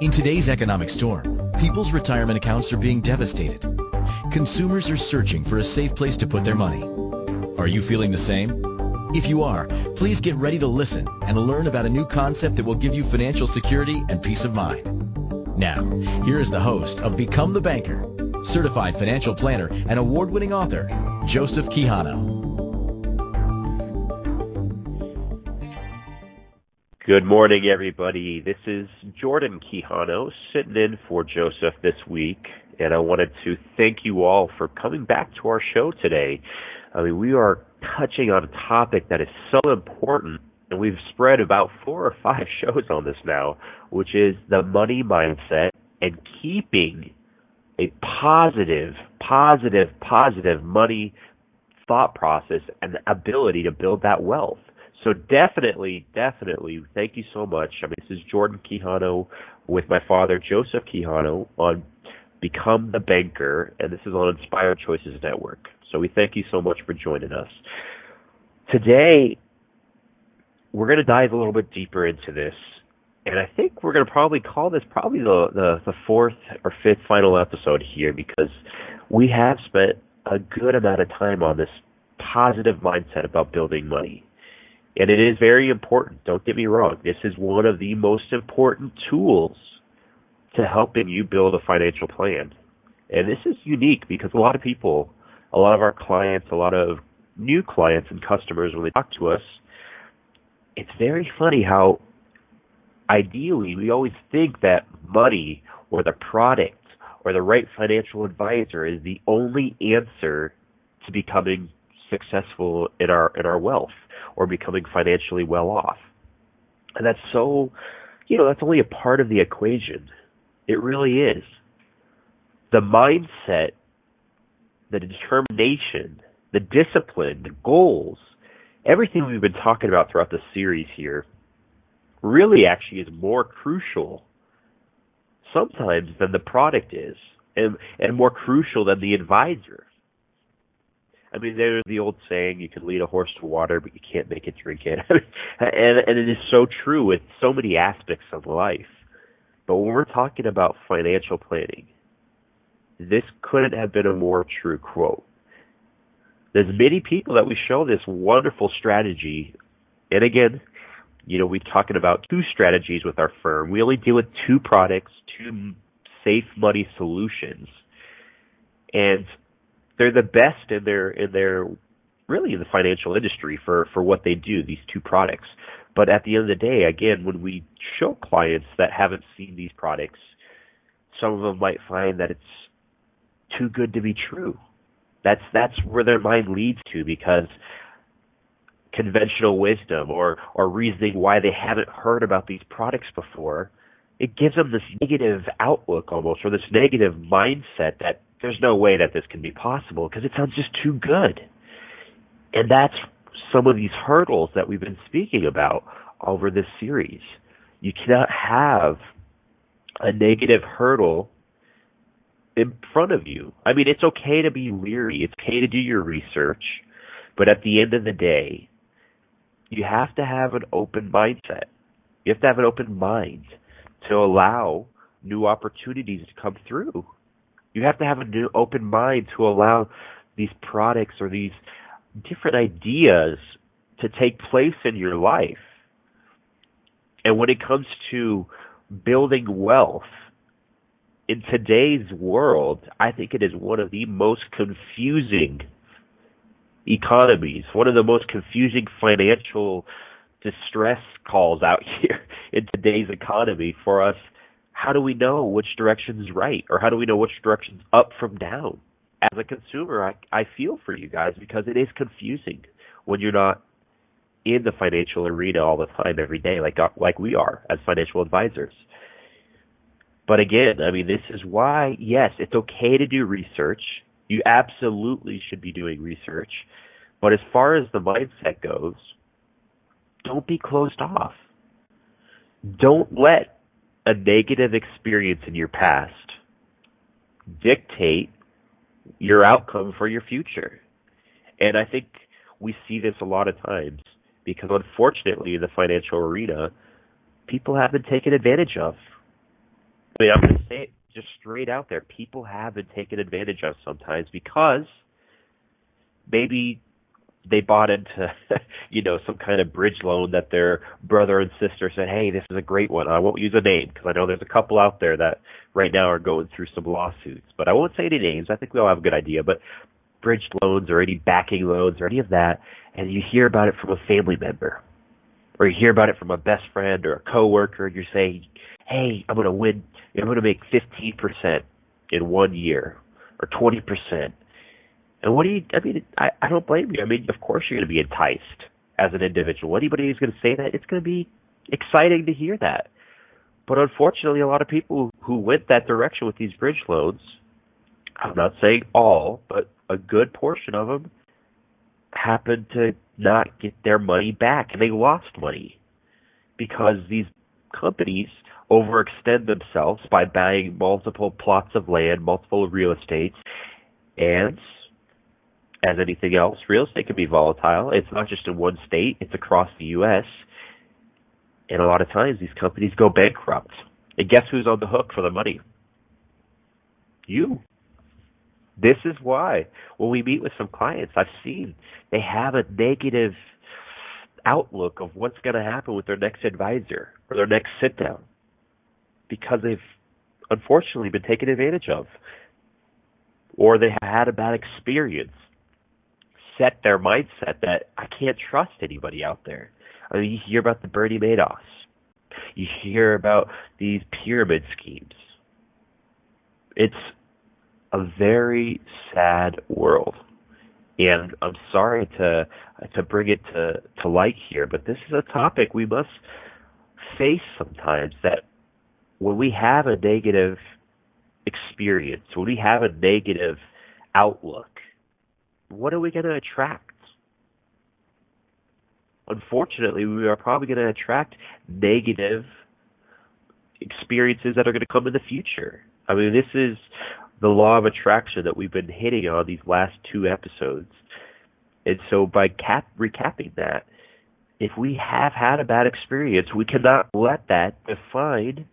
In today's economic storm, people's retirement accounts are being devastated. Consumers are searching for a safe place to put their money. Are you feeling the same? If you are, please get ready to listen and learn about a new concept that will give you financial security and peace of mind. Now, here is the host of Become the Banker, certified financial planner and award-winning author, Joseph Quijano. Good morning, everybody. This is Jordan Quijano sitting in for Joseph this week, and I wanted to thank you all for coming back to our show today. I mean, we are touching on a topic that is so important, and we've spread about four or five shows on this now, which is the money mindset and keeping a positive, positive, positive money thought process and the ability to build that wealth. So definitely, definitely, thank you so much. I mean, this is Jordan Quijano with my father, Joseph Quijano, on Become the Banker, and this is on Inspired Choices Network. So we thank you so much for joining us. Today, we're going to dive a little bit deeper into this, and I think we're going to probably call this probably the, the, the fourth or fifth final episode here because we have spent a good amount of time on this positive mindset about building money. And it is very important. Don't get me wrong. This is one of the most important tools to helping you build a financial plan. And this is unique because a lot of people, a lot of our clients, a lot of new clients and customers, when they talk to us, it's very funny how ideally we always think that money or the product or the right financial advisor is the only answer to becoming successful in our in our wealth or becoming financially well off. And that's so, you know, that's only a part of the equation. It really is. The mindset, the determination, the discipline, the goals, everything we've been talking about throughout the series here really actually is more crucial sometimes than the product is and and more crucial than the advisor. I mean, there's the old saying, you can lead a horse to water, but you can't make it drink it. and, and it is so true with so many aspects of life. But when we're talking about financial planning, this couldn't have been a more true quote. There's many people that we show this wonderful strategy. And again, you know, we're talking about two strategies with our firm. We only deal with two products, two safe money solutions. And they're the best in their in their really in the financial industry for for what they do these two products. But at the end of the day again when we show clients that haven't seen these products some of them might find that it's too good to be true. That's that's where their mind leads to because conventional wisdom or or reasoning why they haven't heard about these products before it gives them this negative outlook almost or this negative mindset that there's no way that this can be possible because it sounds just too good. And that's some of these hurdles that we've been speaking about over this series. You cannot have a negative hurdle in front of you. I mean, it's okay to be leery. It's okay to do your research. But at the end of the day, you have to have an open mindset. You have to have an open mind to allow new opportunities to come through. You have to have a new open mind to allow these products or these different ideas to take place in your life. And when it comes to building wealth in today's world, I think it is one of the most confusing economies, one of the most confusing financial distress calls out here in today's economy for us how do we know which direction is right or how do we know which direction's up from down? As a consumer, I, I feel for you guys because it is confusing when you're not in the financial arena all the time every day like uh, like we are as financial advisors. But again, I mean this is why yes, it's okay to do research. You absolutely should be doing research. But as far as the mindset goes, don't be closed off. Don't let a negative experience in your past dictate your outcome for your future. And I think we see this a lot of times because unfortunately in the financial arena, people have been taken advantage of. I mean, I'm going to say it just straight out there. People have been taken advantage of sometimes because maybe they bought into, you know, some kind of bridge loan that their brother and sister said, "Hey, this is a great one." I won't use a name because I know there's a couple out there that right now are going through some lawsuits, but I won't say any names. I think we all have a good idea. But bridge loans or any backing loans or any of that, and you hear about it from a family member, or you hear about it from a best friend or a coworker, and you're saying, "Hey, I'm going to win. I'm going to make 15% in one year, or 20%." And what do you? I mean, I, I don't blame you. I mean, of course you're going to be enticed as an individual. Anybody who's going to say that, it's going to be exciting to hear that. But unfortunately, a lot of people who went that direction with these bridge loans, I'm not saying all, but a good portion of them happened to not get their money back and they lost money because these companies overextend themselves by buying multiple plots of land, multiple real estates, and as anything else, real estate can be volatile. It's not just in one state, it's across the U.S. And a lot of times these companies go bankrupt. And guess who's on the hook for the money? You. This is why when we meet with some clients, I've seen they have a negative outlook of what's going to happen with their next advisor or their next sit down because they've unfortunately been taken advantage of or they had a bad experience set their mindset that I can't trust anybody out there. I mean, you hear about the Bernie Madoffs. You hear about these pyramid schemes. It's a very sad world. And I'm sorry to to bring it to, to light here, but this is a topic we must face sometimes that when we have a negative experience, when we have a negative outlook, what are we going to attract? Unfortunately, we are probably going to attract negative experiences that are going to come in the future. I mean, this is the law of attraction that we've been hitting on these last two episodes. And so by cap recapping that, if we have had a bad experience, we cannot let that define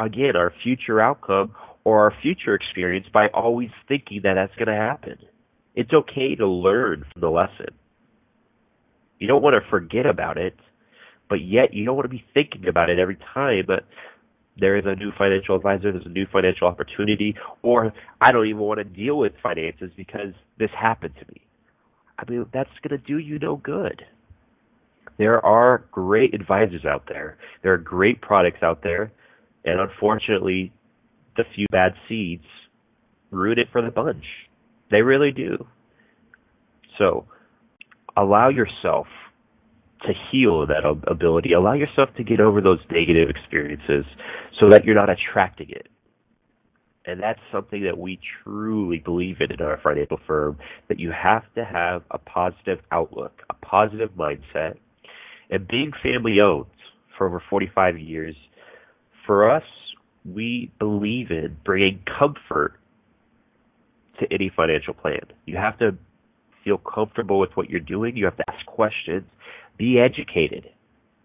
again our future outcome or our future experience by always thinking that that's going to happen. It's okay to learn from the lesson. You don't want to forget about it, but yet you don't want to be thinking about it every time that there is a new financial advisor, there's a new financial opportunity, or I don't even want to deal with finances because this happened to me. I mean, that's going to do you no good. There are great advisors out there. There are great products out there, and unfortunately, the few bad seeds ruin it for the bunch. They really do. So allow yourself to heal that ability. Allow yourself to get over those negative experiences so that you're not attracting it. And that's something that we truly believe in in our financial firm that you have to have a positive outlook, a positive mindset. And being family owned for over 45 years, for us, we believe in bringing comfort to any financial plan. You have to feel comfortable with what you're doing. You have to ask questions. Be educated.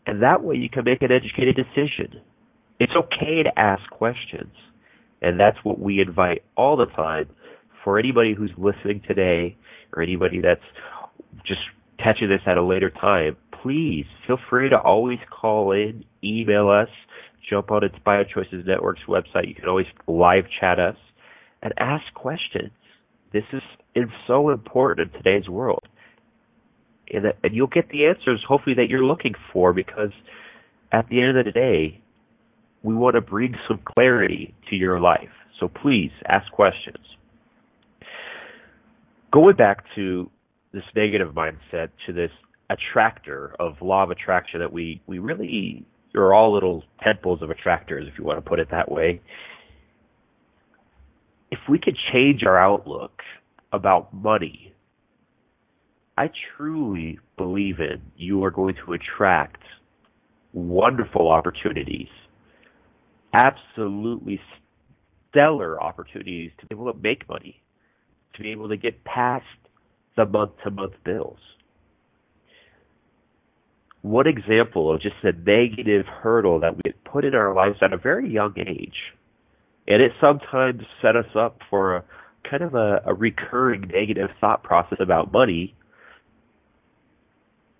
And that way you can make an educated decision. It's okay to ask questions. And that's what we invite all the time for anybody who's listening today or anybody that's just catching this at a later time. Please feel free to always call in, email us, jump on Inspire Choices Network's website. You can always live chat us and ask questions. This is, is so important in today's world. And, that, and you'll get the answers, hopefully, that you're looking for because at the end of the day, we want to bring some clarity to your life. So please ask questions. Going back to this negative mindset, to this attractor of law of attraction that we, we really are all little tentpoles of attractors, if you want to put it that way if we could change our outlook about money, I truly believe in you are going to attract wonderful opportunities, absolutely stellar opportunities to be able to make money, to be able to get past the month to month bills. one example of just a negative hurdle that we put in our lives at a very young age. And it sometimes set us up for a kind of a, a recurring negative thought process about money.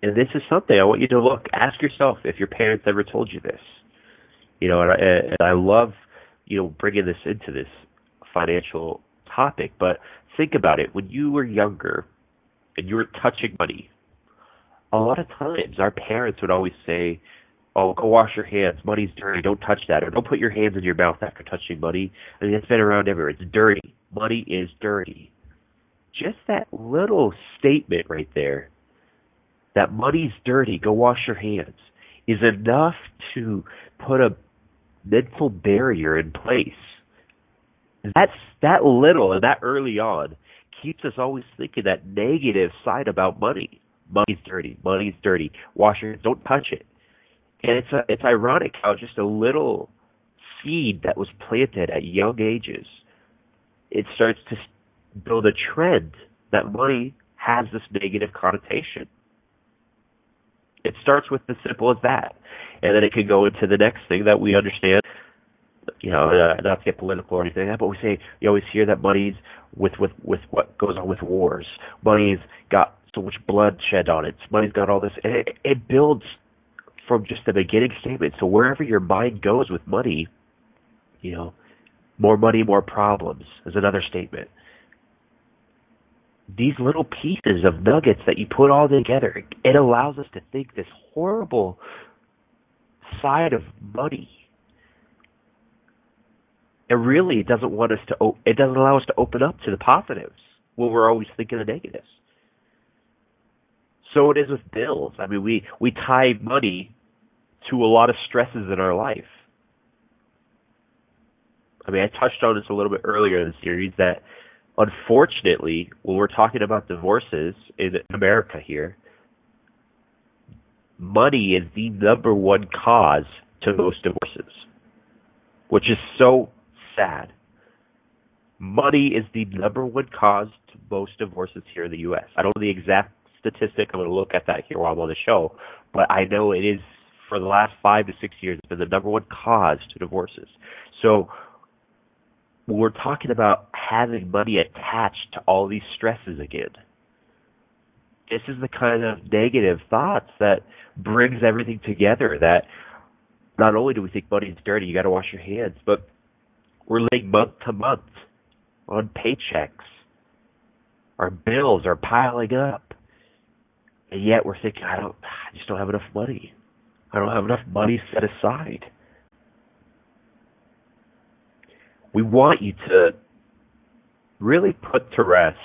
And this is something I want you to look, ask yourself if your parents ever told you this. You know, and I, and I love, you know, bringing this into this financial topic, but think about it. When you were younger and you were touching money, a lot of times our parents would always say, "Oh, go wash your hands. Money's dirty. Don't touch that, or don't put your hands in your mouth after touching money." I mean, it's been around everywhere. It's dirty. Money is dirty. Just that little statement right there, that money's dirty. Go wash your hands, is enough to put a mental barrier in place. That's that little and that early on keeps us always thinking that negative side about money money's dirty, money's dirty. Wash your hands, don't touch it. And it's a, it's ironic how just a little seed that was planted at young ages, it starts to build a trend that money has this negative connotation. It starts with as simple as that, and then it can go into the next thing that we understand. You know, uh, not to get political or anything like that, but we say you always hear that money's with with with what goes on with wars. Money's got so much blood shed on it. Money's got all this. And it, it builds from just the beginning statement. So wherever your mind goes with money, you know, more money, more problems is another statement. These little pieces of nuggets that you put all together, it allows us to think this horrible side of money. It really doesn't want us to. It doesn't allow us to open up to the positives when we're always thinking the negatives. So it is with bills. I mean, we we tie money to a lot of stresses in our life. I mean, I touched on this a little bit earlier in the series that unfortunately, when we're talking about divorces in America here, money is the number one cause to most divorces, which is so sad. Money is the number one cause to most divorces here in the U.S. I don't know the exact statistic. I'm going to look at that here while I'm on the show, but I know it is for the last five to six years has been the number one cause to divorces. So we're talking about having money attached to all these stresses again, this is the kind of negative thoughts that brings everything together. That not only do we think money is dirty, you got to wash your hands, but we're living month to month on paychecks. Our bills are piling up. And yet we're thinking, I don't, I just don't have enough money. I don't have enough money set aside. We want you to really put to rest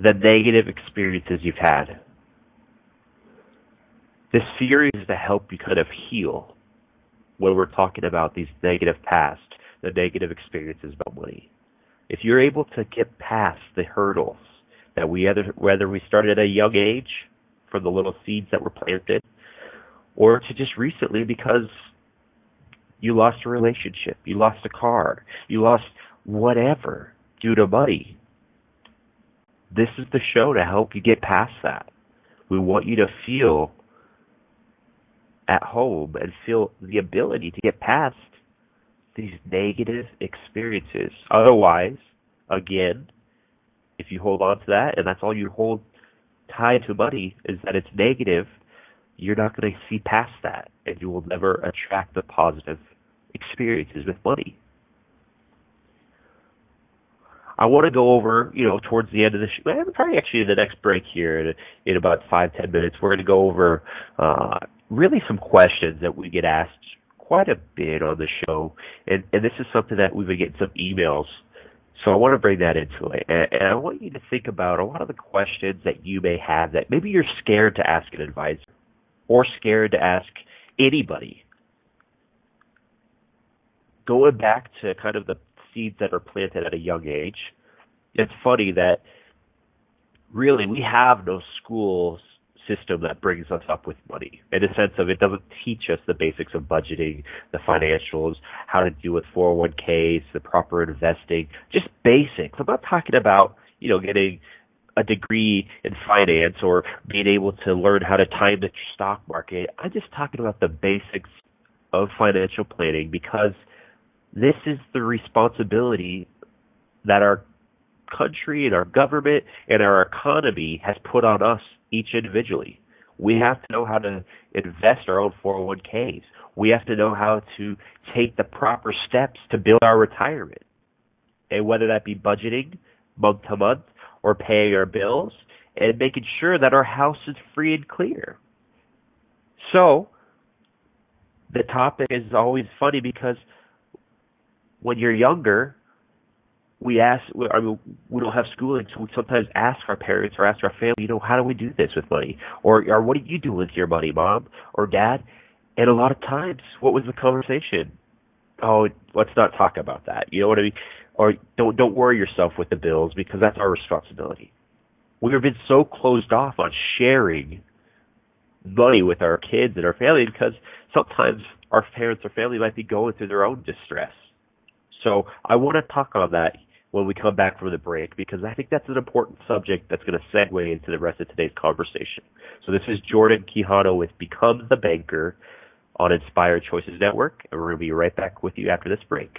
the negative experiences you've had. This series is to help you kind of heal when we're talking about these negative past, the negative experiences about money. If you're able to get past the hurdles that we either whether we started at a young age from the little seeds that were planted, or to just recently because you lost a relationship, you lost a car, you lost whatever due to money. This is the show to help you get past that. We want you to feel at home and feel the ability to get past these negative experiences. Otherwise, again, if you hold on to that and that's all you hold tied to money is that it's negative, you're not going to see past that, and you will never attract the positive experiences with money. I want to go over, you know, towards the end of the show, probably actually the next break here in, in about five, ten minutes, we're going to go over uh, really some questions that we get asked quite a bit on the show, and, and this is something that we've been getting some emails so I want to bring that into it. And, and I want you to think about a lot of the questions that you may have that maybe you're scared to ask an advisor or scared to ask anybody. Going back to kind of the seeds that are planted at a young age, it's funny that really we have no school system that brings us up with money in a sense of it doesn't teach us the basics of budgeting, the financials, how to deal with 401ks, the proper investing, just basics. I'm not talking about, you know, getting a degree in finance or being able to learn how to time the stock market. I'm just talking about the basics of financial planning because this is the responsibility that our country and our government and our economy has put on us each individually. We have to know how to invest our own 401ks. We have to know how to take the proper steps to build our retirement. And whether that be budgeting month to month or paying our bills and making sure that our house is free and clear. So, the topic is always funny because when you're younger, we ask, I mean, we don't have schooling, so we sometimes ask our parents or ask our family, you know, how do we do this with money? Or, or what do you do with your money, mom or dad? And a lot of times, what was the conversation? Oh, let's not talk about that. You know what I mean? Or don't don't worry yourself with the bills because that's our responsibility. We've been so closed off on sharing money with our kids and our family because sometimes our parents or family might be going through their own distress. So I want to talk on that when we come back from the break because I think that's an important subject that's going to segue into the rest of today's conversation. So this is Jordan Quijano with Become the Banker on Inspired Choices Network, and we're going to be right back with you after this break.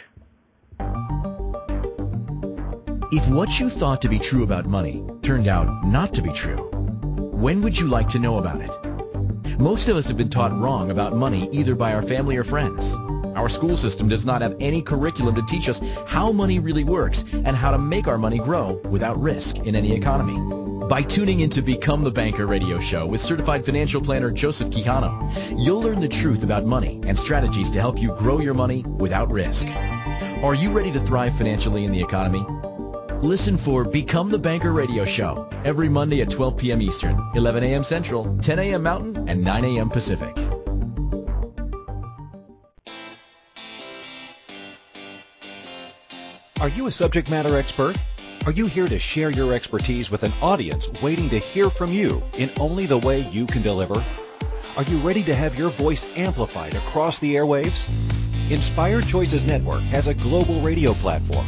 If what you thought to be true about money turned out not to be true, when would you like to know about it? Most of us have been taught wrong about money either by our family or friends. Our school system does not have any curriculum to teach us how money really works and how to make our money grow without risk in any economy. By tuning into Become the Banker radio show with certified financial planner Joseph Quijano, you'll learn the truth about money and strategies to help you grow your money without risk. Are you ready to thrive financially in the economy? Listen for Become the Banker radio show every Monday at 12 p.m. Eastern, 11 a.m. Central, 10 a.m. Mountain, and 9 a.m. Pacific. Are you a subject matter expert? Are you here to share your expertise with an audience waiting to hear from you in only the way you can deliver? Are you ready to have your voice amplified across the airwaves? Inspired Choices Network has a global radio platform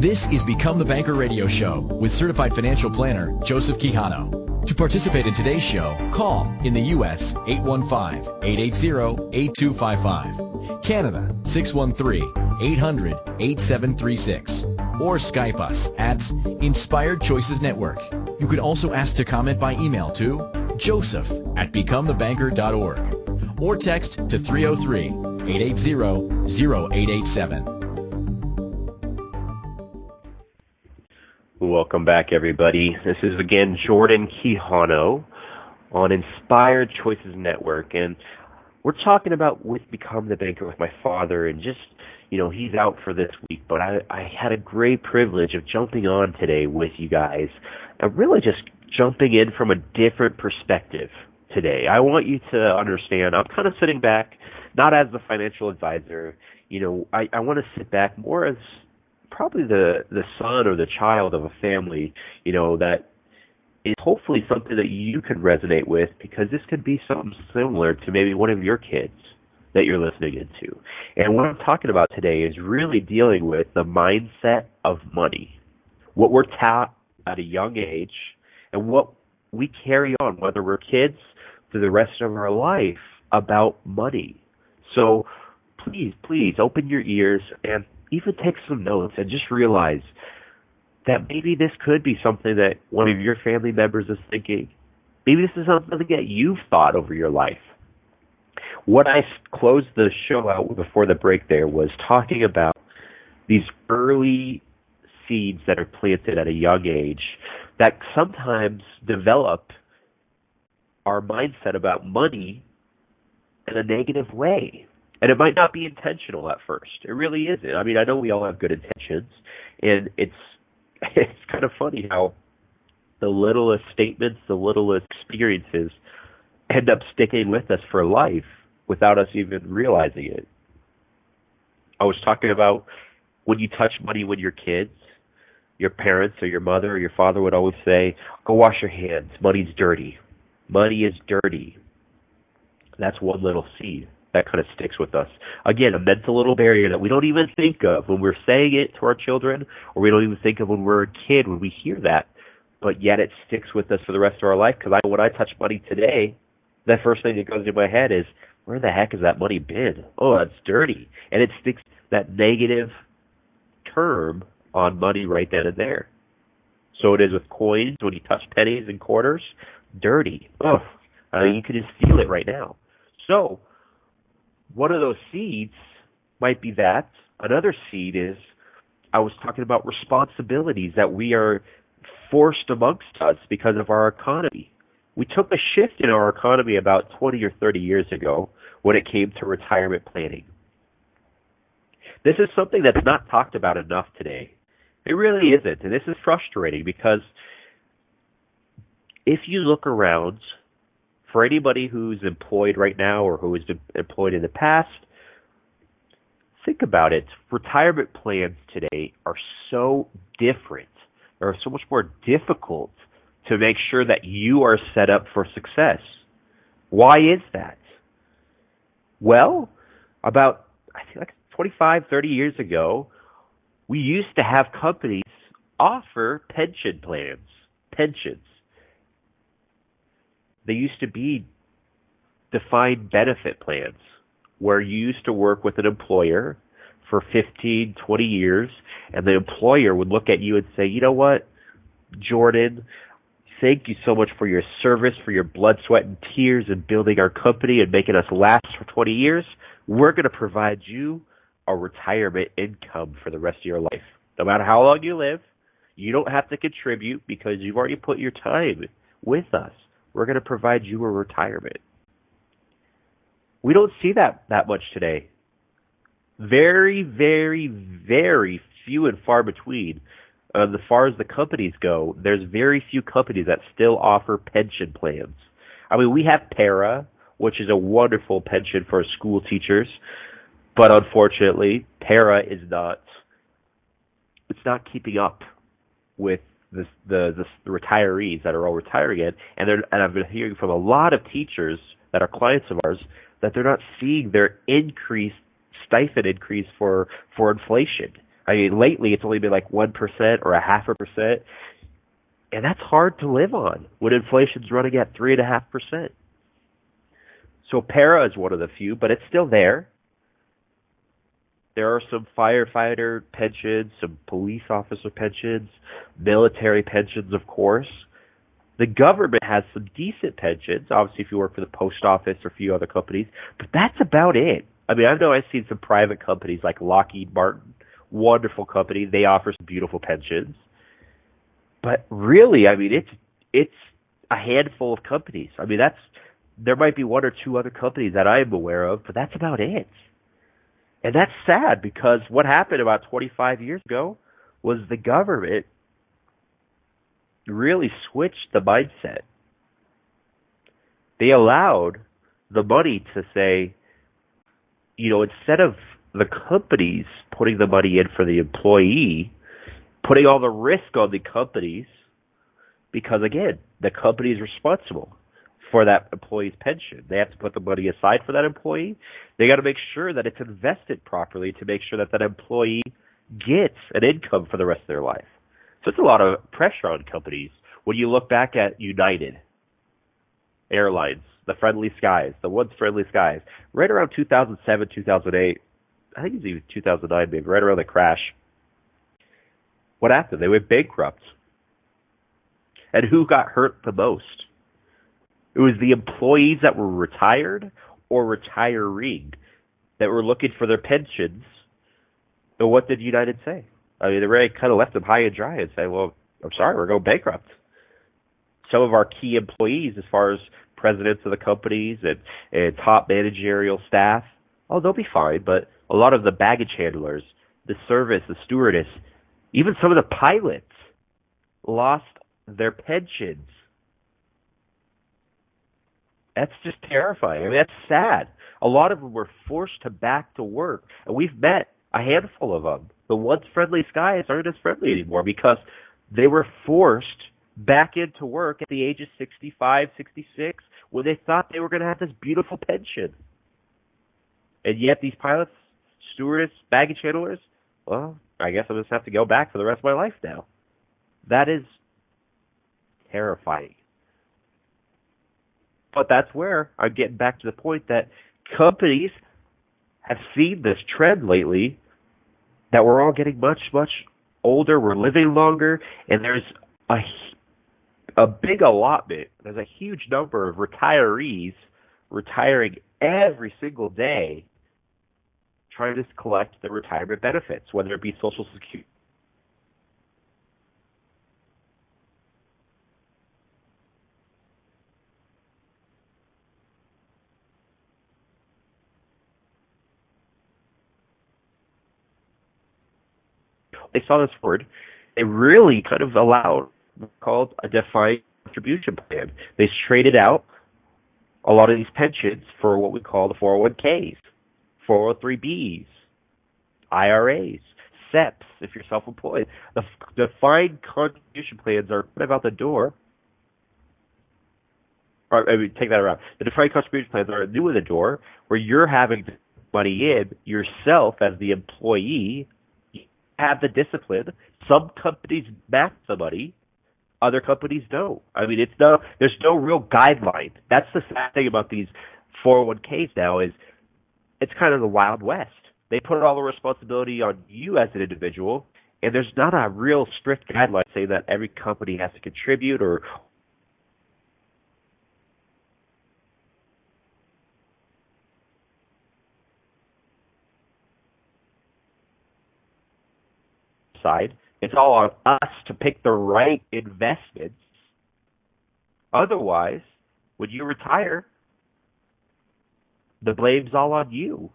This is Become the Banker radio show with certified financial planner Joseph Quijano. To participate in today's show, call in the U.S. 815-880-8255, Canada 613-800-8736, or Skype us at Inspired Choices Network. You can also ask to comment by email to joseph at becomethebanker.org or text to 303-880-0887. Welcome back, everybody. This is again Jordan Quijano on Inspired Choices Network, and we're talking about with Become the Banker with my father, and just you know he's out for this week, but I, I had a great privilege of jumping on today with you guys, and really just jumping in from a different perspective today. I want you to understand I'm kind of sitting back, not as the financial advisor. You know, I, I want to sit back more as probably the the son or the child of a family, you know, that is hopefully something that you can resonate with because this could be something similar to maybe one of your kids that you're listening into. And what I'm talking about today is really dealing with the mindset of money. What we're taught at a young age and what we carry on, whether we're kids through the rest of our life, about money. So please, please open your ears and even take some notes and just realize that maybe this could be something that one of your family members is thinking. Maybe this is something that you've thought over your life. What I closed the show out before the break there was talking about these early seeds that are planted at a young age that sometimes develop our mindset about money in a negative way. And it might not be intentional at first. It really isn't. I mean, I know we all have good intentions, and it's it's kind of funny how the littlest statements, the littlest experiences end up sticking with us for life without us even realizing it. I was talking about when you touch money with your kids, your parents or your mother or your father would always say, Go wash your hands. Money's dirty. Money is dirty. That's one little seed that kind of sticks with us. Again, a mental little barrier that we don't even think of when we're saying it to our children, or we don't even think of when we're a kid when we hear that. But yet it sticks with us for the rest of our life because I, when I touch money today, the first thing that goes into my head is, where the heck has that money been? Oh, that's dirty. And it sticks that negative term on money right then and there. So it is with coins when you touch pennies and quarters, dirty. Oh, you can just feel it right now. So one of those seeds might be that. Another seed is I was talking about responsibilities that we are forced amongst us because of our economy. We took a shift in our economy about 20 or 30 years ago when it came to retirement planning. This is something that's not talked about enough today. It really isn't. And this is frustrating because if you look around for anybody who's employed right now or who has been employed in the past, think about it. Retirement plans today are so different, or so much more difficult to make sure that you are set up for success. Why is that? Well, about I think like 25, 30 years ago, we used to have companies offer pension plans, pensions. They used to be defined benefit plans where you used to work with an employer for 15, 20 years, and the employer would look at you and say, you know what, Jordan, thank you so much for your service, for your blood, sweat, and tears in building our company and making us last for 20 years. We're going to provide you a retirement income for the rest of your life. No matter how long you live, you don't have to contribute because you've already put your time with us. We're going to provide you a retirement. We don't see that that much today. Very, very, very few and far between. Uh, as far as the companies go, there's very few companies that still offer pension plans. I mean, we have PERA, which is a wonderful pension for school teachers. But unfortunately, PERA is not it's not keeping up with the, the the, retirees that are all retiring it, and they're, and I've been hearing from a lot of teachers that are clients of ours that they're not seeing their increased stipend increase for for inflation. I mean, lately it's only been like one percent or a half a percent, and that's hard to live on when inflation's running at three and a half percent. So PERA is one of the few, but it's still there. There are some firefighter pensions, some police officer pensions, military pensions, of course. The government has some decent pensions, obviously, if you work for the post office or a few other companies, but that's about it. I mean, I know I've seen some private companies like Lockheed Martin, wonderful company. They offer some beautiful pensions. But really, I mean, it's it's a handful of companies. I mean, that's there might be one or two other companies that I am aware of, but that's about it. And that's sad because what happened about 25 years ago was the government really switched the mindset. They allowed the money to say, you know, instead of the companies putting the money in for the employee, putting all the risk on the companies, because again, the company is responsible for that employee's pension. They have to put the money aside for that employee. They got to make sure that it's invested properly to make sure that that employee gets an income for the rest of their life. So it's a lot of pressure on companies. When you look back at United Airlines, the Friendly Skies, the once Friendly Skies, right around 2007, 2008, I think it was even 2009, maybe right around the crash. What happened? They went bankrupt. And who got hurt the most? It was the employees that were retired or retiring that were looking for their pensions. So what did United say? I mean, they really kind of left them high and dry and say, well, I'm sorry, we're going bankrupt. Some of our key employees, as far as presidents of the companies and, and top managerial staff, oh, they'll be fine. But a lot of the baggage handlers, the service, the stewardess, even some of the pilots lost their pensions. That's just terrifying. I mean, that's sad. A lot of them were forced to back to work, and we've met a handful of them. The once friendly skies aren't as friendly anymore because they were forced back into work at the age of 65, 66, when they thought they were going to have this beautiful pension. And yet these pilots, stewardess, baggage handlers, well, I guess I'll just have to go back for the rest of my life now. That is terrifying. But that's where I'm getting back to the point that companies have seen this trend lately that we're all getting much, much older, we're living longer, and there's a a big allotment. There's a huge number of retirees retiring every single day trying to collect their retirement benefits, whether it be Social Security. They saw this word. They really kind of allowed called a defined contribution plan. They traded out a lot of these pensions for what we call the 401ks, 403bs, IRAs, SEPs if you're self-employed. The defined contribution plans are of out the door. Or, I mean, take that around. The defined contribution plans are new in the door, where you're having money in yourself as the employee. Have the discipline. Some companies match the money other companies don't. I mean, it's no, there's no real guideline. That's the sad thing about these 401ks now is it's kind of the wild west. They put all the responsibility on you as an individual, and there's not a real strict guideline saying that every company has to contribute or side. It's all on us to pick the right investments. Otherwise, when you retire, the blame's all on you.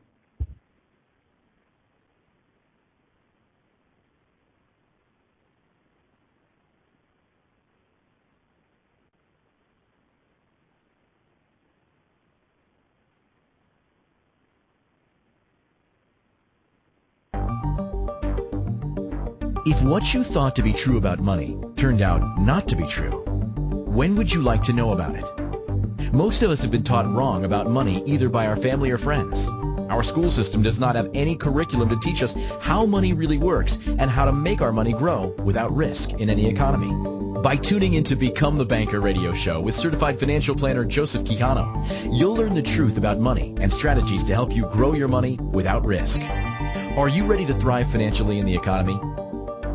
If what you thought to be true about money turned out not to be true, when would you like to know about it? Most of us have been taught wrong about money either by our family or friends. Our school system does not have any curriculum to teach us how money really works and how to make our money grow without risk in any economy. By tuning into Become the Banker radio show with certified financial planner Joseph Quijano, you'll learn the truth about money and strategies to help you grow your money without risk. Are you ready to thrive financially in the economy?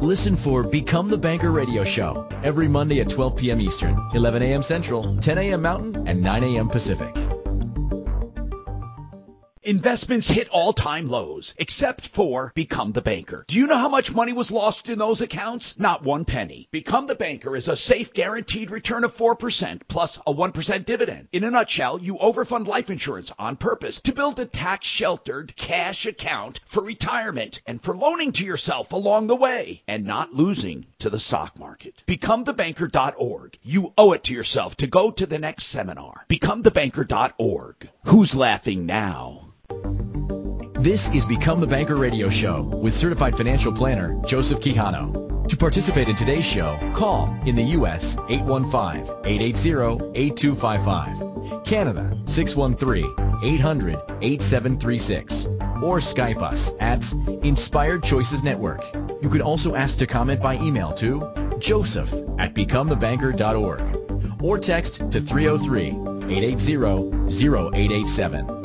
Listen for Become the Banker radio show every Monday at 12 p.m. Eastern, 11 a.m. Central, 10 a.m. Mountain, and 9 a.m. Pacific. Investments hit all-time lows, except for Become the Banker. Do you know how much money was lost in those accounts? Not one penny. Become the Banker is a safe guaranteed return of 4% plus a 1% dividend. In a nutshell, you overfund life insurance on purpose to build a tax-sheltered cash account for retirement and for loaning to yourself along the way and not losing to the stock market. BecomeTheBanker.org. You owe it to yourself to go to the next seminar. BecomeTheBanker.org. Who's laughing now? This is Become the Banker radio show with certified financial planner Joseph Quijano. To participate in today's show, call in the U.S. 815-880-8255, Canada 613-800-8736, or Skype us at Inspired Choices Network. You can also ask to comment by email to joseph at becomethebanker.org or text to 303-880-0887.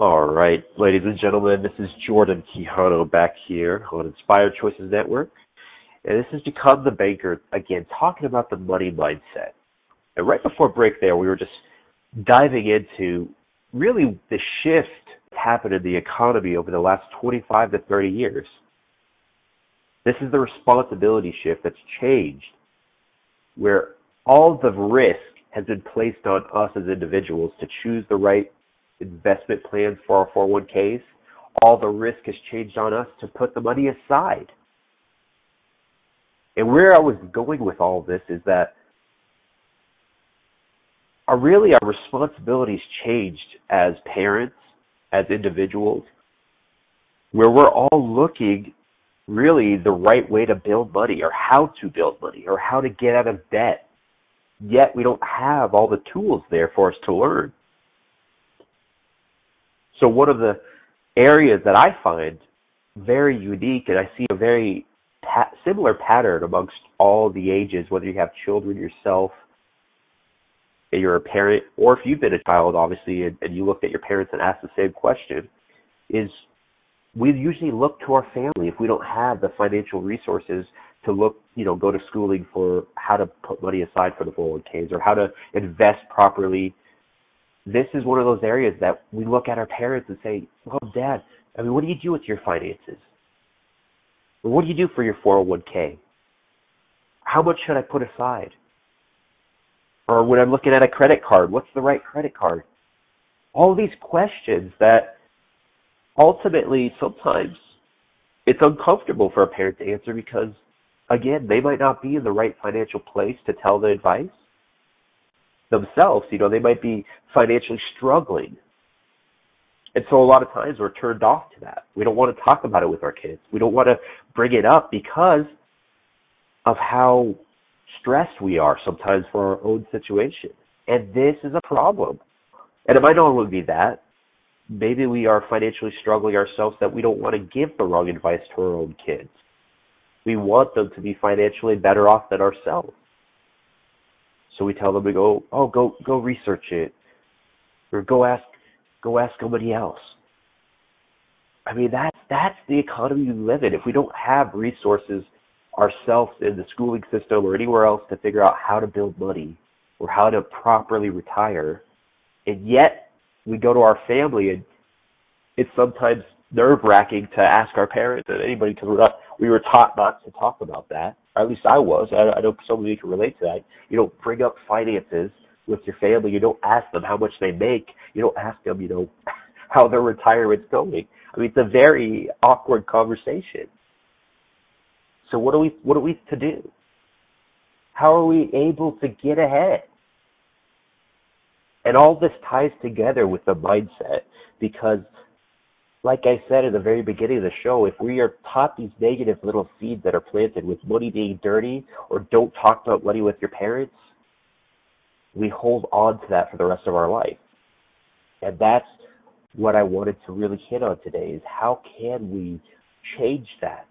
All right, ladies and gentlemen, this is Jordan Quijano back here on Inspired Choices Network. And this has become the banker again, talking about the money mindset. And right before break there, we were just diving into really the shift that's happened in the economy over the last 25 to 30 years. This is the responsibility shift that's changed, where all the risk has been placed on us as individuals to choose the right investment plans for our 401ks, all the risk has changed on us to put the money aside. And where I was going with all this is that our really our responsibilities changed as parents, as individuals, where we're all looking really the right way to build money or how to build money or how to get out of debt. Yet we don't have all the tools there for us to learn. So one of the areas that I find very unique and I see a very pa- similar pattern amongst all the ages, whether you have children yourself, and you're a parent, or if you've been a child, obviously, and, and you looked at your parents and asked the same question, is we usually look to our family if we don't have the financial resources to look, you know, go to schooling for how to put money aside for the 401ks or how to invest properly. This is one of those areas that we look at our parents and say, well, dad, I mean, what do you do with your finances? What do you do for your 401k? How much should I put aside? Or when I'm looking at a credit card, what's the right credit card? All these questions that ultimately sometimes it's uncomfortable for a parent to answer because again, they might not be in the right financial place to tell the advice themselves. You know, they might be financially struggling. And so a lot of times we're turned off to that. We don't want to talk about it with our kids. We don't want to bring it up because of how stressed we are sometimes for our own situation. And this is a problem. And it might not only be that maybe we are financially struggling ourselves that we don't want to give the wrong advice to our own kids. We want them to be financially better off than ourselves. So we tell them to go, oh, go go research it, or go ask go ask somebody else. I mean, that's that's the economy we live in. If we don't have resources ourselves in the schooling system or anywhere else to figure out how to build money or how to properly retire, and yet we go to our family and it's sometimes nerve wracking to ask our parents and anybody because we're not we were taught not to talk about that. At least I was. I, I know some of you can relate to that. You don't bring up finances with your family. You don't ask them how much they make. You don't ask them, you know, how their retirement's going. I mean, it's a very awkward conversation. So what are we what are we to do? How are we able to get ahead? And all this ties together with the mindset because, like I said at the very beginning of the show, if we are taught these negative little seeds that are planted with money being dirty or don't talk about money with your parents, we hold on to that for the rest of our life. And that's what I wanted to really hit on today is how can we change that?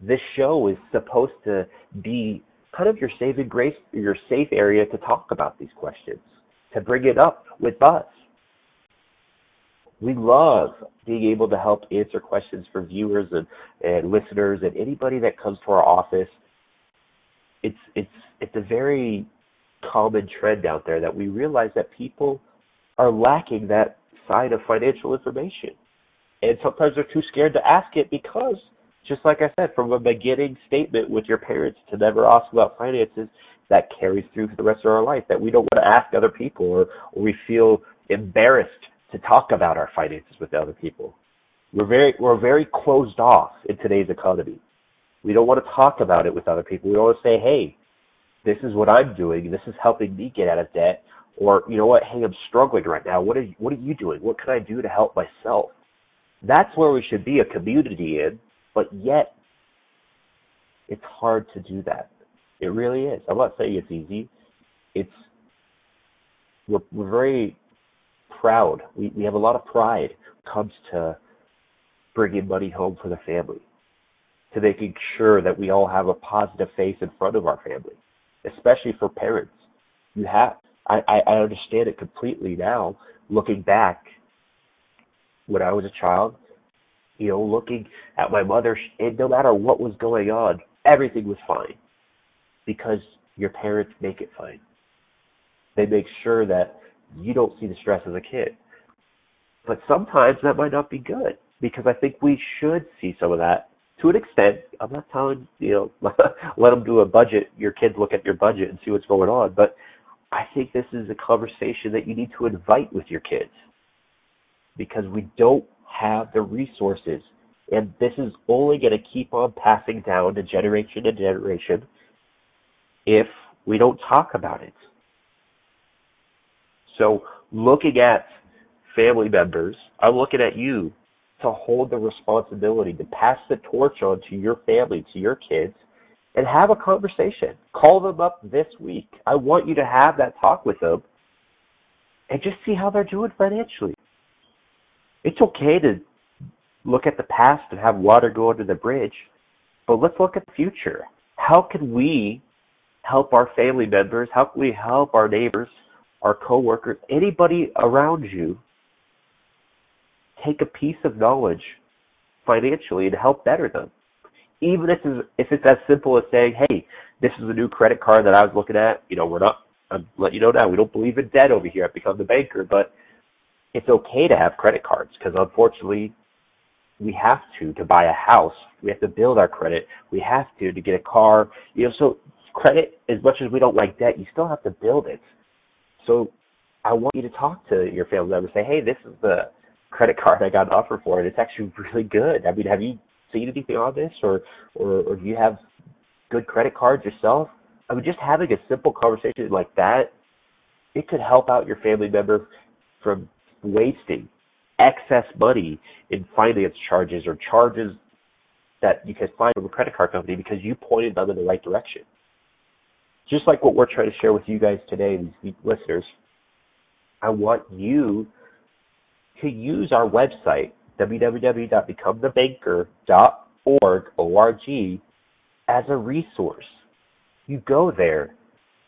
This show is supposed to be kind of your saving grace, your safe area to talk about these questions to bring it up with us. We love being able to help answer questions for viewers and, and listeners and anybody that comes to our office. It's it's it's a very common trend out there that we realize that people are lacking that side of financial information. And sometimes they're too scared to ask it because just like I said, from a beginning statement with your parents to never ask about finances, that carries through for the rest of our life that we don't want to ask other people or, or we feel embarrassed to talk about our finances with other people. We're very we're very closed off in today's economy. We don't want to talk about it with other people. We don't want to say, "Hey, this is what I'm doing. This is helping me get out of debt." Or, you know what? Hey, I'm struggling right now. What are you, what are you doing? What can I do to help myself? That's where we should be a community in, but yet it's hard to do that. It really is. I'm not saying it's easy. It's we're, we're very proud. We we have a lot of pride comes to bringing money home for the family, to making sure that we all have a positive face in front of our family, especially for parents. You have I, I, I understand it completely now, looking back when I was a child, you know, looking at my mother, and no matter what was going on, everything was fine because your parents make it fine. They make sure that you don't see the stress as a kid. But sometimes that might not be good because I think we should see some of that to an extent. I'm not telling you know let them do a budget. Your kids look at your budget and see what's going on. But I think this is a conversation that you need to invite with your kids because we don't have the resources And this is only going to keep on passing down to generation to generation if we don't talk about it. So looking at family members, I'm looking at you to hold the responsibility to pass the torch on to your family, to your kids, and have a conversation. Call them up this week. I want you to have that talk with them and just see how they're doing financially. It's okay to look at the past and have water go under the bridge, but let's look at the future. How can we help our family members? How can we help our neighbors, our coworkers, anybody around you take a piece of knowledge financially and help better them? Even if it's, if it's as simple as saying, hey, this is a new credit card that I was looking at. You know, we're not, I'm letting you know now, we don't believe in debt over here I've Become the Banker, but it's okay to have credit cards because unfortunately we have to to buy a house. We have to build our credit. We have to to get a car. You know, so credit, as much as we don't like debt, you still have to build it. So I want you to talk to your family member. And say, hey, this is the credit card I got an offer for, and it's actually really good. I mean, have you seen anything on this, or or, or do you have good credit cards yourself? I mean, just having a simple conversation like that, it could help out your family member from wasting excess money in finance charges or charges that you can find from a credit card company because you pointed them in the right direction. Just like what we're trying to share with you guys today, these listeners, I want you to use our website, www.becomethebanker.org, O-R-G, as a resource. You go there.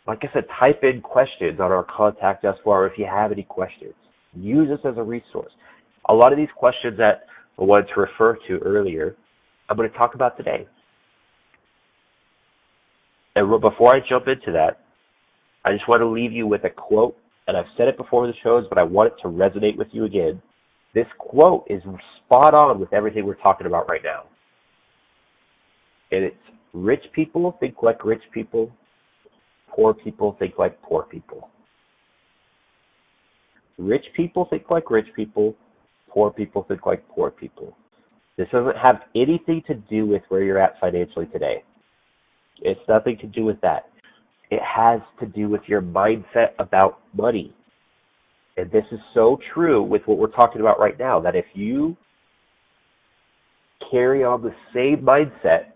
Like I said, type in questions on our contact us form if you have any questions. Use this as a resource. A lot of these questions that I wanted to refer to earlier, I'm going to talk about today. And before I jump into that, I just want to leave you with a quote, and I've said it before in the shows, but I want it to resonate with you again. This quote is spot on with everything we're talking about right now. And it's rich people think like rich people, poor people think like poor people. Rich people think like rich people, poor people think like poor people. This doesn't have anything to do with where you're at financially today. It's nothing to do with that. It has to do with your mindset about money. And this is so true with what we're talking about right now that if you carry on the same mindset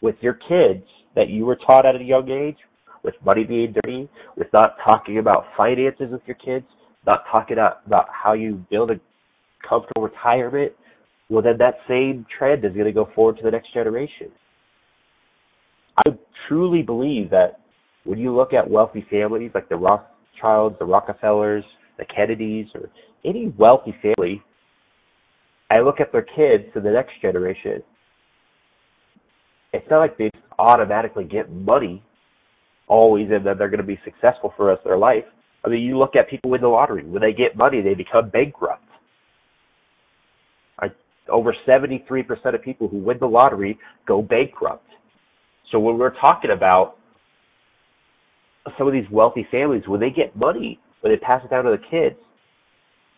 with your kids that you were taught at a young age, with money being dirty, with not talking about finances with your kids, not talking about how you build a comfortable retirement, well, then that same trend is going to go forward to the next generation. I truly believe that when you look at wealthy families like the Rothschilds, the Rockefellers, the Kennedys, or any wealthy family, I look at their kids to the next generation. It's not like they automatically get money always and that they're going to be successful for the rest of their life. I mean, you look at people win the lottery. When they get money, they become bankrupt. I, over 73% of people who win the lottery go bankrupt. So when we're talking about some of these wealthy families, when they get money, when they pass it down to the kids,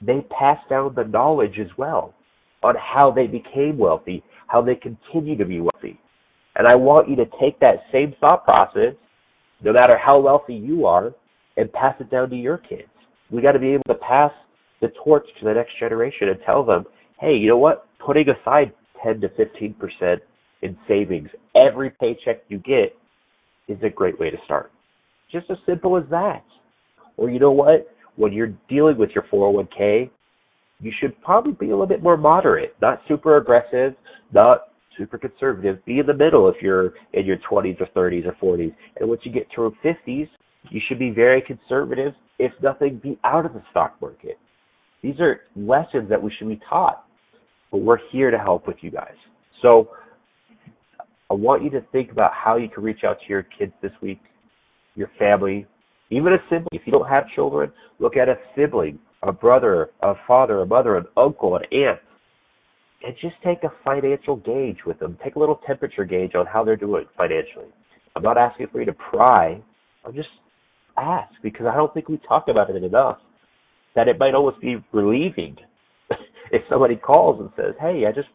they pass down the knowledge as well on how they became wealthy, how they continue to be wealthy. And I want you to take that same thought process, no matter how wealthy you are, and pass it down to your kids. We got to be able to pass the torch to the next generation and tell them, hey, you know what? Putting aside 10 to 15% in savings every paycheck you get is a great way to start. Just as simple as that. Or you know what? When you're dealing with your 401k, you should probably be a little bit more moderate, not super aggressive, not super conservative. Be in the middle if you're in your 20s or 30s or 40s. And once you get to your 50s, you should be very conservative. If nothing, be out of the stock market. These are lessons that we should be taught, but we're here to help with you guys. So I want you to think about how you can reach out to your kids this week, your family, even a sibling. If you don't have children, look at a sibling, a brother, a father, a mother, an uncle, an aunt, and just take a financial gauge with them. Take a little temperature gauge on how they're doing financially. I'm not asking for you to pry. I'm just ask because I don't think we talk about it enough. That it might almost be relieving if somebody calls and says, "Hey, I just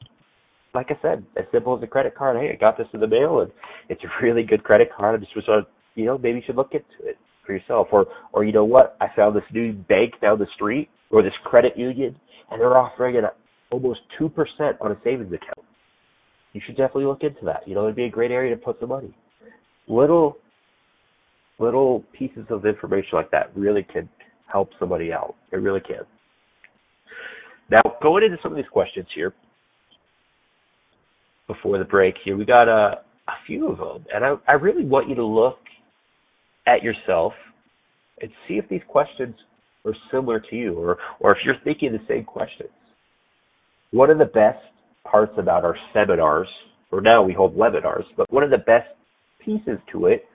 like I said, as simple as a credit card. Hey, I got this in the mail, and it's a really good credit card. I just was on, you know, maybe you should look into it for yourself. Or, or you know what? I found this new bank down the street, or this credit union, and they're offering it almost two percent on a savings account. You should definitely look into that. You know, it'd be a great area to put some money. Little, little pieces of information like that really can help somebody out. It really can. Now, going into some of these questions here before the break here, we got a, a few of them, and I, I really want you to look at yourself and see if these questions are similar to you, or or if you're thinking the same questions. One of the best parts about our seminars, or now we hold webinars, but one of the best pieces to it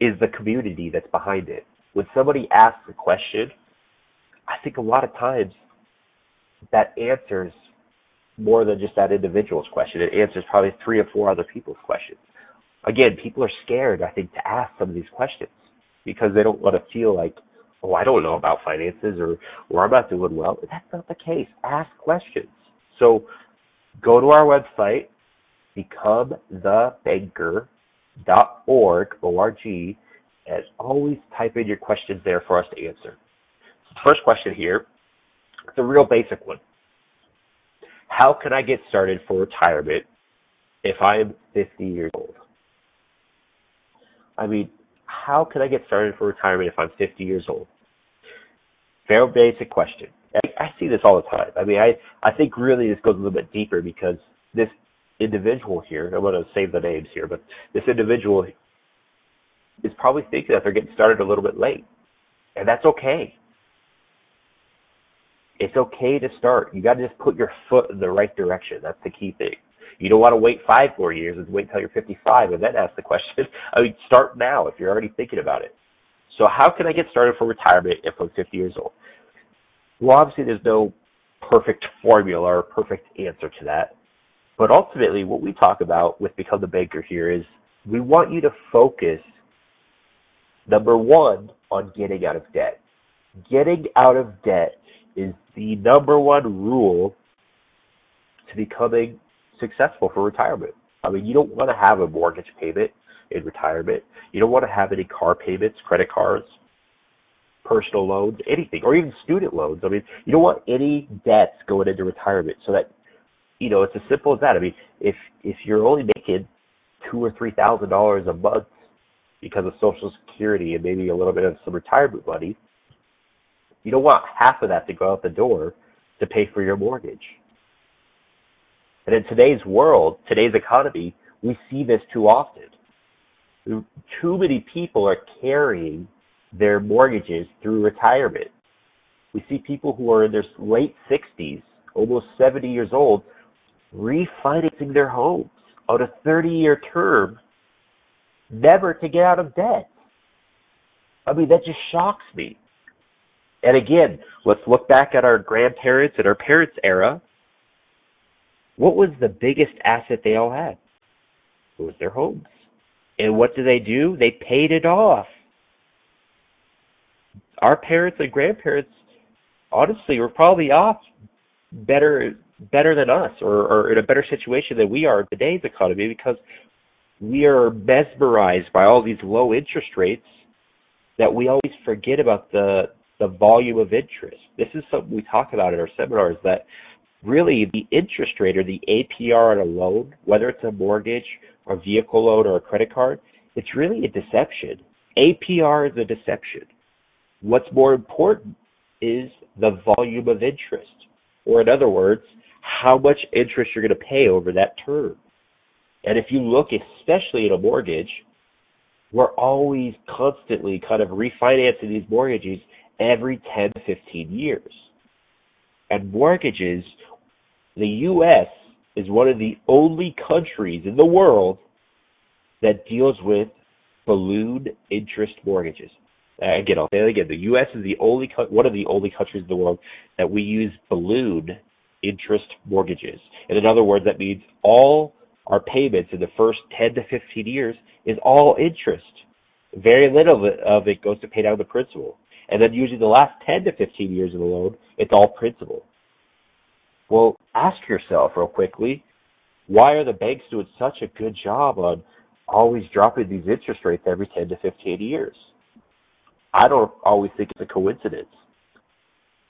is the community that's behind it. When somebody asks a question, I think a lot of times that answers more than just that individual's question. It answers probably three or four other people's questions. Again, people are scared, I think, to ask some of these questions because they don't want to feel like, oh, I don't know about finances or, or I'm not doing well. That's not the case. Ask questions. So go to our website, becomethebanker.org, O-R-G, and always type in your questions there for us to answer. So the first question here it's a real basic one. How can I get started for retirement if I'm 50 years old? I mean, how can I get started for retirement if I'm 50 years old? Very basic question. I, I see this all the time. I mean, I, I think really this goes a little bit deeper because this individual here, I'm going to save the names here, but this individual is probably thinking that they're getting started a little bit late. And that's okay. It's okay to start. You got to just put your foot in the right direction. That's the key thing. You don't want to wait five more years and wait until you're 55 and then ask the question. I mean, start now if you're already thinking about it. So how can I get started for retirement if I'm 50 years old? Well, obviously there's no perfect formula or perfect answer to that. But ultimately what we talk about with Become the Banker here is we want you to focus, number one, on getting out of debt. Getting out of debt is the number one rule to becoming successful for retirement. I mean, you don't want to have a mortgage payment in retirement. You don't want to have any car payments, credit cards, personal loans, anything, or even student loans. I mean, you don't want any debts going into retirement so that, you know, it's as simple as that. I mean, if, if you're only making two or three thousand dollars a month because of social security and maybe a little bit of some retirement money, you don't want half of that to go out the door to pay for your mortgage. And in today's world, today's economy, we see this too often. Too many people are carrying their mortgages through retirement. We see people who are in their late 60s, almost 70 years old, refinancing their homes on a 30 year term, never to get out of debt. I mean, that just shocks me. And again, let's look back at our grandparents and our parents' era. What was the biggest asset they all had? It was their homes. And what did they do? They paid it off. Our parents and grandparents, honestly, were probably off better better than us or, or in a better situation than we are in today's economy because we are mesmerized by all these low interest rates that we always forget about the the volume of interest. This is something we talk about in our seminars that really the interest rate or the APR on a loan, whether it's a mortgage or a vehicle loan or a credit card, it's really a deception. APR is a deception. What's more important is the volume of interest, or in other words, how much interest you're going to pay over that term. And if you look especially at a mortgage, we're always constantly kind of refinancing these mortgages every 10 to 15 years. And mortgages, the U.S. is one of the only countries in the world that deals with balloon interest mortgages. Uh, again, I'll say it again. The U.S. is the only co- one of the only countries in the world that we use balloon interest mortgages. And in other words, that means all our payments in the first 10 to 15 years is all interest. Very little of it goes to pay down the principal. And then usually the last 10 to 15 years of the loan, it's all principal. Well, ask yourself real quickly, Why are the banks doing such a good job on always dropping these interest rates every 10 to 15 years? I don't always think it's a coincidence.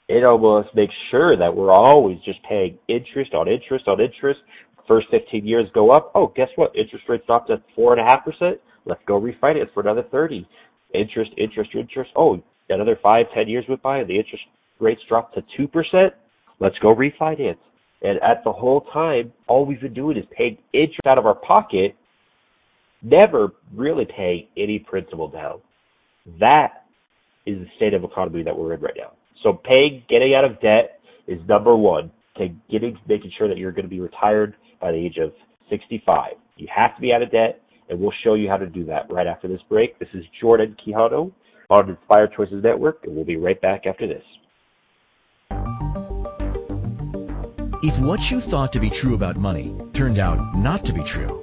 It almost makes sure that we're always just paying interest on interest on interest. First 15 years go up. Oh, guess what? Interest rates dropped at 4.5%. Let's go refinance for another 30. Interest, interest, interest. Oh, another five, ten years went by and the interest rates dropped to 2%. Let's go refinance. And at the whole time, all we've been doing is paying interest out of our pocket, never really paying any principal down. That is the state of economy that we're in right now. So paying, getting out of debt is number one to getting, making sure that you're going to be retired by the age of 65. You have to be out of debt, and we'll show you how to do that right after this break. This is Jordan Quijano on Inspired Choices Network, and we'll be right back after this. If what you thought to be true about money turned out not to be true,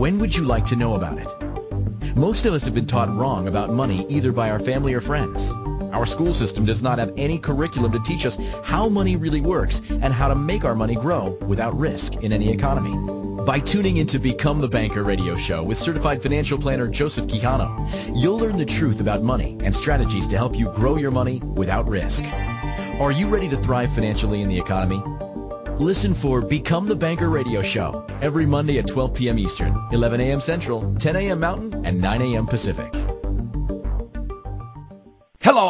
when would you like to know about it? Most of us have been taught wrong about money either by our family or friends. Our school system does not have any curriculum to teach us how money really works and how to make our money grow without risk in any economy. By tuning into Become the Banker radio show with certified financial planner Joseph Quijano, you'll learn the truth about money and strategies to help you grow your money without risk. Are you ready to thrive financially in the economy? Listen for Become the Banker radio show every Monday at 12 p.m. Eastern, 11 a.m. Central, 10 a.m. Mountain, and 9 a.m. Pacific.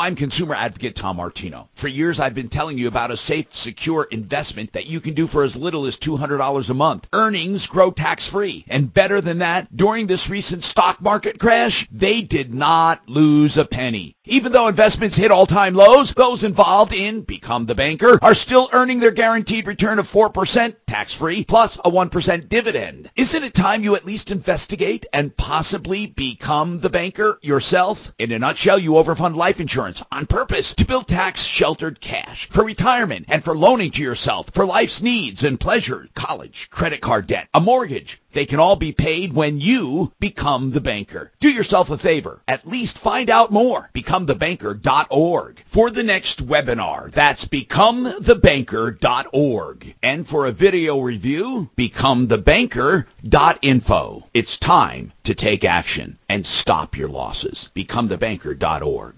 I'm consumer advocate Tom Martino. For years, I've been telling you about a safe, secure investment that you can do for as little as $200 a month. Earnings grow tax-free. And better than that, during this recent stock market crash, they did not lose a penny. Even though investments hit all-time lows, those involved in Become the Banker are still earning their guaranteed return of 4% tax-free plus a 1% dividend. Isn't it time you at least investigate and possibly become the banker yourself? In a nutshell, you overfund life insurance on purpose to build tax-sheltered cash for retirement and for loaning to yourself for life's needs and pleasures, college, credit card debt, a mortgage, they can all be paid when you become the banker. Do yourself a favor. At least find out more. BecomeTheBanker.org. For the next webinar, that's BecomeTheBanker.org. And for a video review, BecomeTheBanker.info. It's time to take action and stop your losses. BecomeTheBanker.org.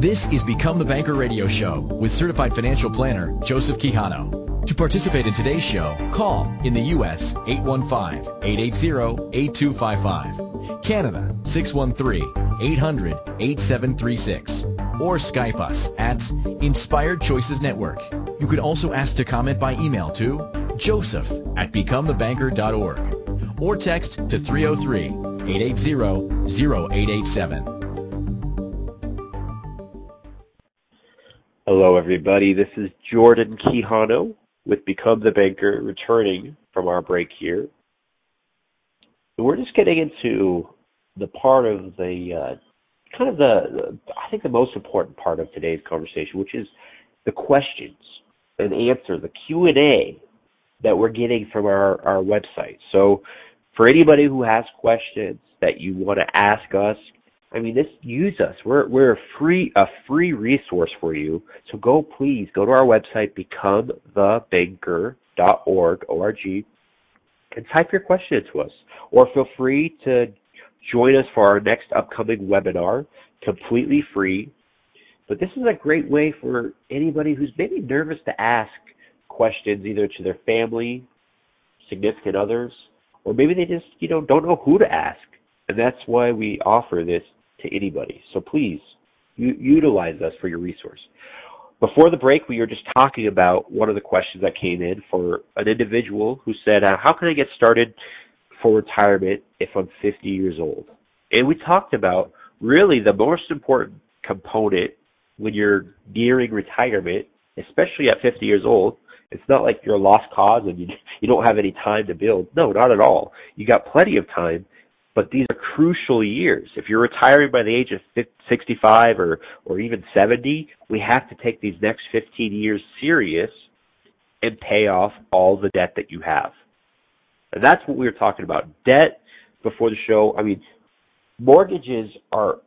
This is Become the Banker radio show with certified financial planner Joseph Quijano. To participate in today's show, call in the U.S. 815-880-8255, Canada 613-800-8736, or Skype us at Inspired Choices Network. You could also ask to comment by email to joseph at becomethebanker.org or text to 303-880-0887. Hello, everybody. This is Jordan Quijano with Become the Banker returning from our break here. We're just getting into the part of the uh, kind of the, I think the most important part of today's conversation, which is the questions and answer, the Q and A that we're getting from our our website. So, for anybody who has questions that you want to ask us, I mean, this use us. We're we're a free a free resource for you. So go please go to our website becomethebanker.org org and type your question to us, or feel free to join us for our next upcoming webinar, completely free. But this is a great way for anybody who's maybe nervous to ask questions either to their family, significant others, or maybe they just you know don't know who to ask. And that's why we offer this to anybody. So please u- utilize us for your resource. Before the break, we were just talking about one of the questions that came in for an individual who said, uh, How can I get started for retirement if I'm 50 years old? And we talked about really the most important component when you're nearing retirement, especially at 50 years old. It's not like you're a lost cause and you, you don't have any time to build. No, not at all. You got plenty of time but these are crucial years. If you're retiring by the age of 65 or, or even 70, we have to take these next 15 years serious and pay off all the debt that you have. And that's what we were talking about. Debt before the show. I mean, mortgages are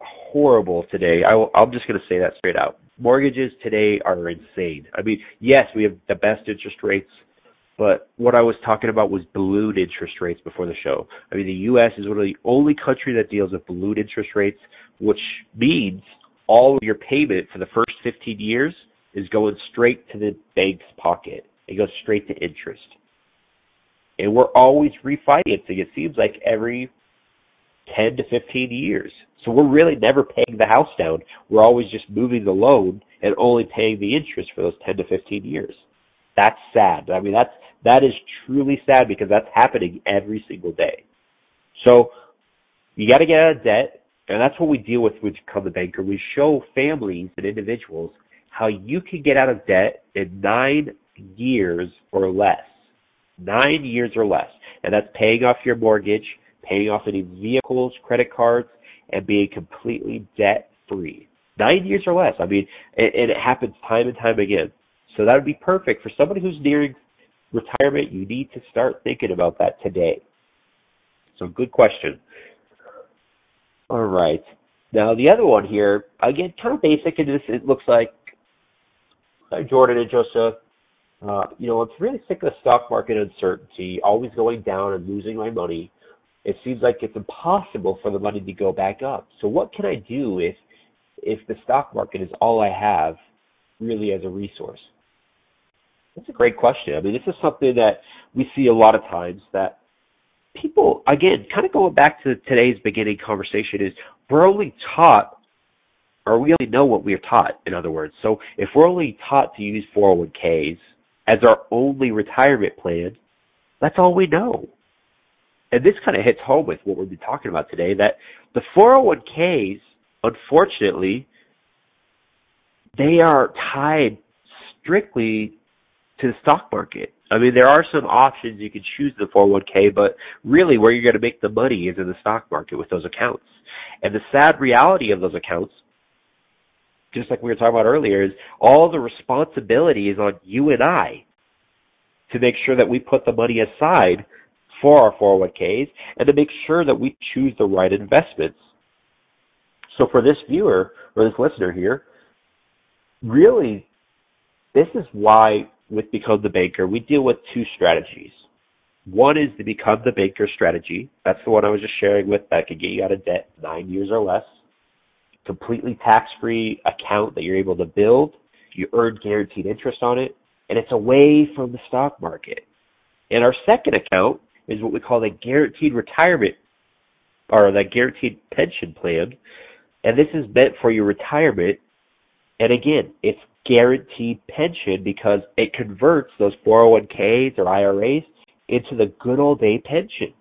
horrible today. I, I'm just going to say that straight out. Mortgages today are insane. I mean, yes, we have the best interest rates but what I was talking about was balloon interest rates before the show. I mean, the U.S. is one of the only countries that deals with balloon interest rates, which means all of your payment for the first 15 years is going straight to the bank's pocket. It goes straight to interest. And we're always refinancing. It seems like every 10 to 15 years. So we're really never paying the house down. We're always just moving the loan and only paying the interest for those 10 to 15 years. That's sad. I mean, that's, that is truly sad because that's happening every single day. So you got to get out of debt. And that's what we deal with with Become the Banker. We show families and individuals how you can get out of debt in nine years or less. Nine years or less. And that's paying off your mortgage, paying off any vehicles, credit cards, and being completely debt free. Nine years or less. I mean, and, and it happens time and time again. So that would be perfect for somebody who's nearing retirement. You need to start thinking about that today. So good question. All right. Now the other one here, again, kind of basic in this, it looks like Jordan and Joseph. Uh, you know, I'm really sick of the stock market uncertainty, always going down and losing my money. It seems like it's impossible for the money to go back up. So what can I do if if the stock market is all I have really as a resource? That's a great question. I mean, this is something that we see a lot of times that people, again, kind of going back to today's beginning conversation is we're only taught or we only know what we are taught, in other words. So if we're only taught to use 401ks as our only retirement plan, that's all we know. And this kind of hits home with what we've been talking about today, that the 401ks, unfortunately, they are tied strictly to the stock market. I mean, there are some options you can choose the 401k, but really where you're going to make the money is in the stock market with those accounts. And the sad reality of those accounts, just like we were talking about earlier, is all the responsibility is on you and I to make sure that we put the money aside for our 401ks and to make sure that we choose the right investments. So for this viewer or this listener here, really, this is why with Become the Banker, we deal with two strategies. One is the Become the Banker strategy. That's the one I was just sharing with that can get you out of debt nine years or less. Completely tax-free account that you're able to build. You earn guaranteed interest on it, and it's away from the stock market. And our second account is what we call the guaranteed retirement or the guaranteed pension plan. And this is meant for your retirement. And again, it's guaranteed pension because it converts those 401ks or IRAs into the good old day pension.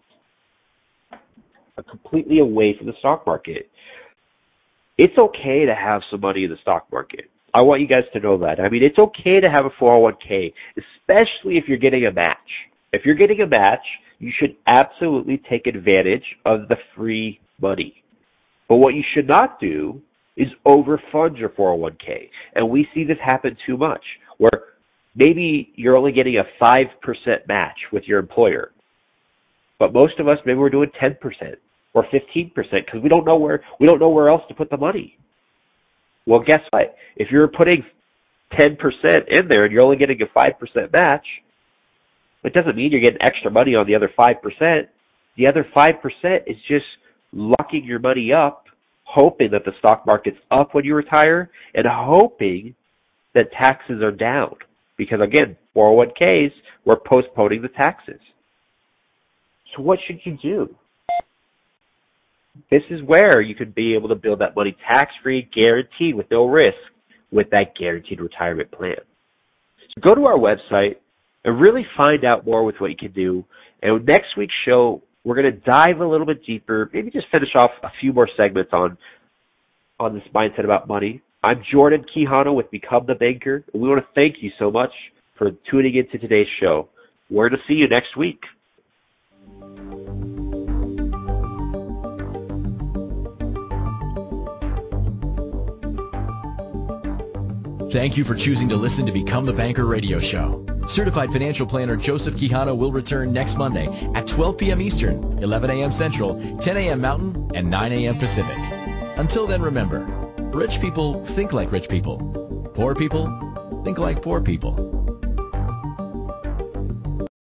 Uh, completely away from the stock market. It's okay to have some money in the stock market. I want you guys to know that. I mean, it's okay to have a 401k, especially if you're getting a match. If you're getting a match, you should absolutely take advantage of the free money. But what you should not do is overfund your 401k. And we see this happen too much, where maybe you're only getting a 5% match with your employer. But most of us, maybe we're doing 10% or 15% because we don't know where, we don't know where else to put the money. Well, guess what? If you're putting 10% in there and you're only getting a 5% match, it doesn't mean you're getting extra money on the other 5%. The other 5% is just locking your money up hoping that the stock market's up when you retire and hoping that taxes are down. Because again, 401ks, we're postponing the taxes. So what should you do? This is where you could be able to build that money tax free, guaranteed with no risk with that guaranteed retirement plan. So go to our website and really find out more with what you can do. And next week's show, we're going to dive a little bit deeper, maybe just finish off a few more segments on on this mindset about money. I'm Jordan Quijano with Become the Banker, and we want to thank you so much for tuning into today's show. We're to see you next week. Thank you for choosing to listen to Become the Banker radio show. Certified financial planner Joseph Quijano will return next Monday at 12 p.m. Eastern, 11 a.m. Central, 10 a.m. Mountain, and 9 a.m. Pacific. Until then, remember, rich people think like rich people. Poor people think like poor people.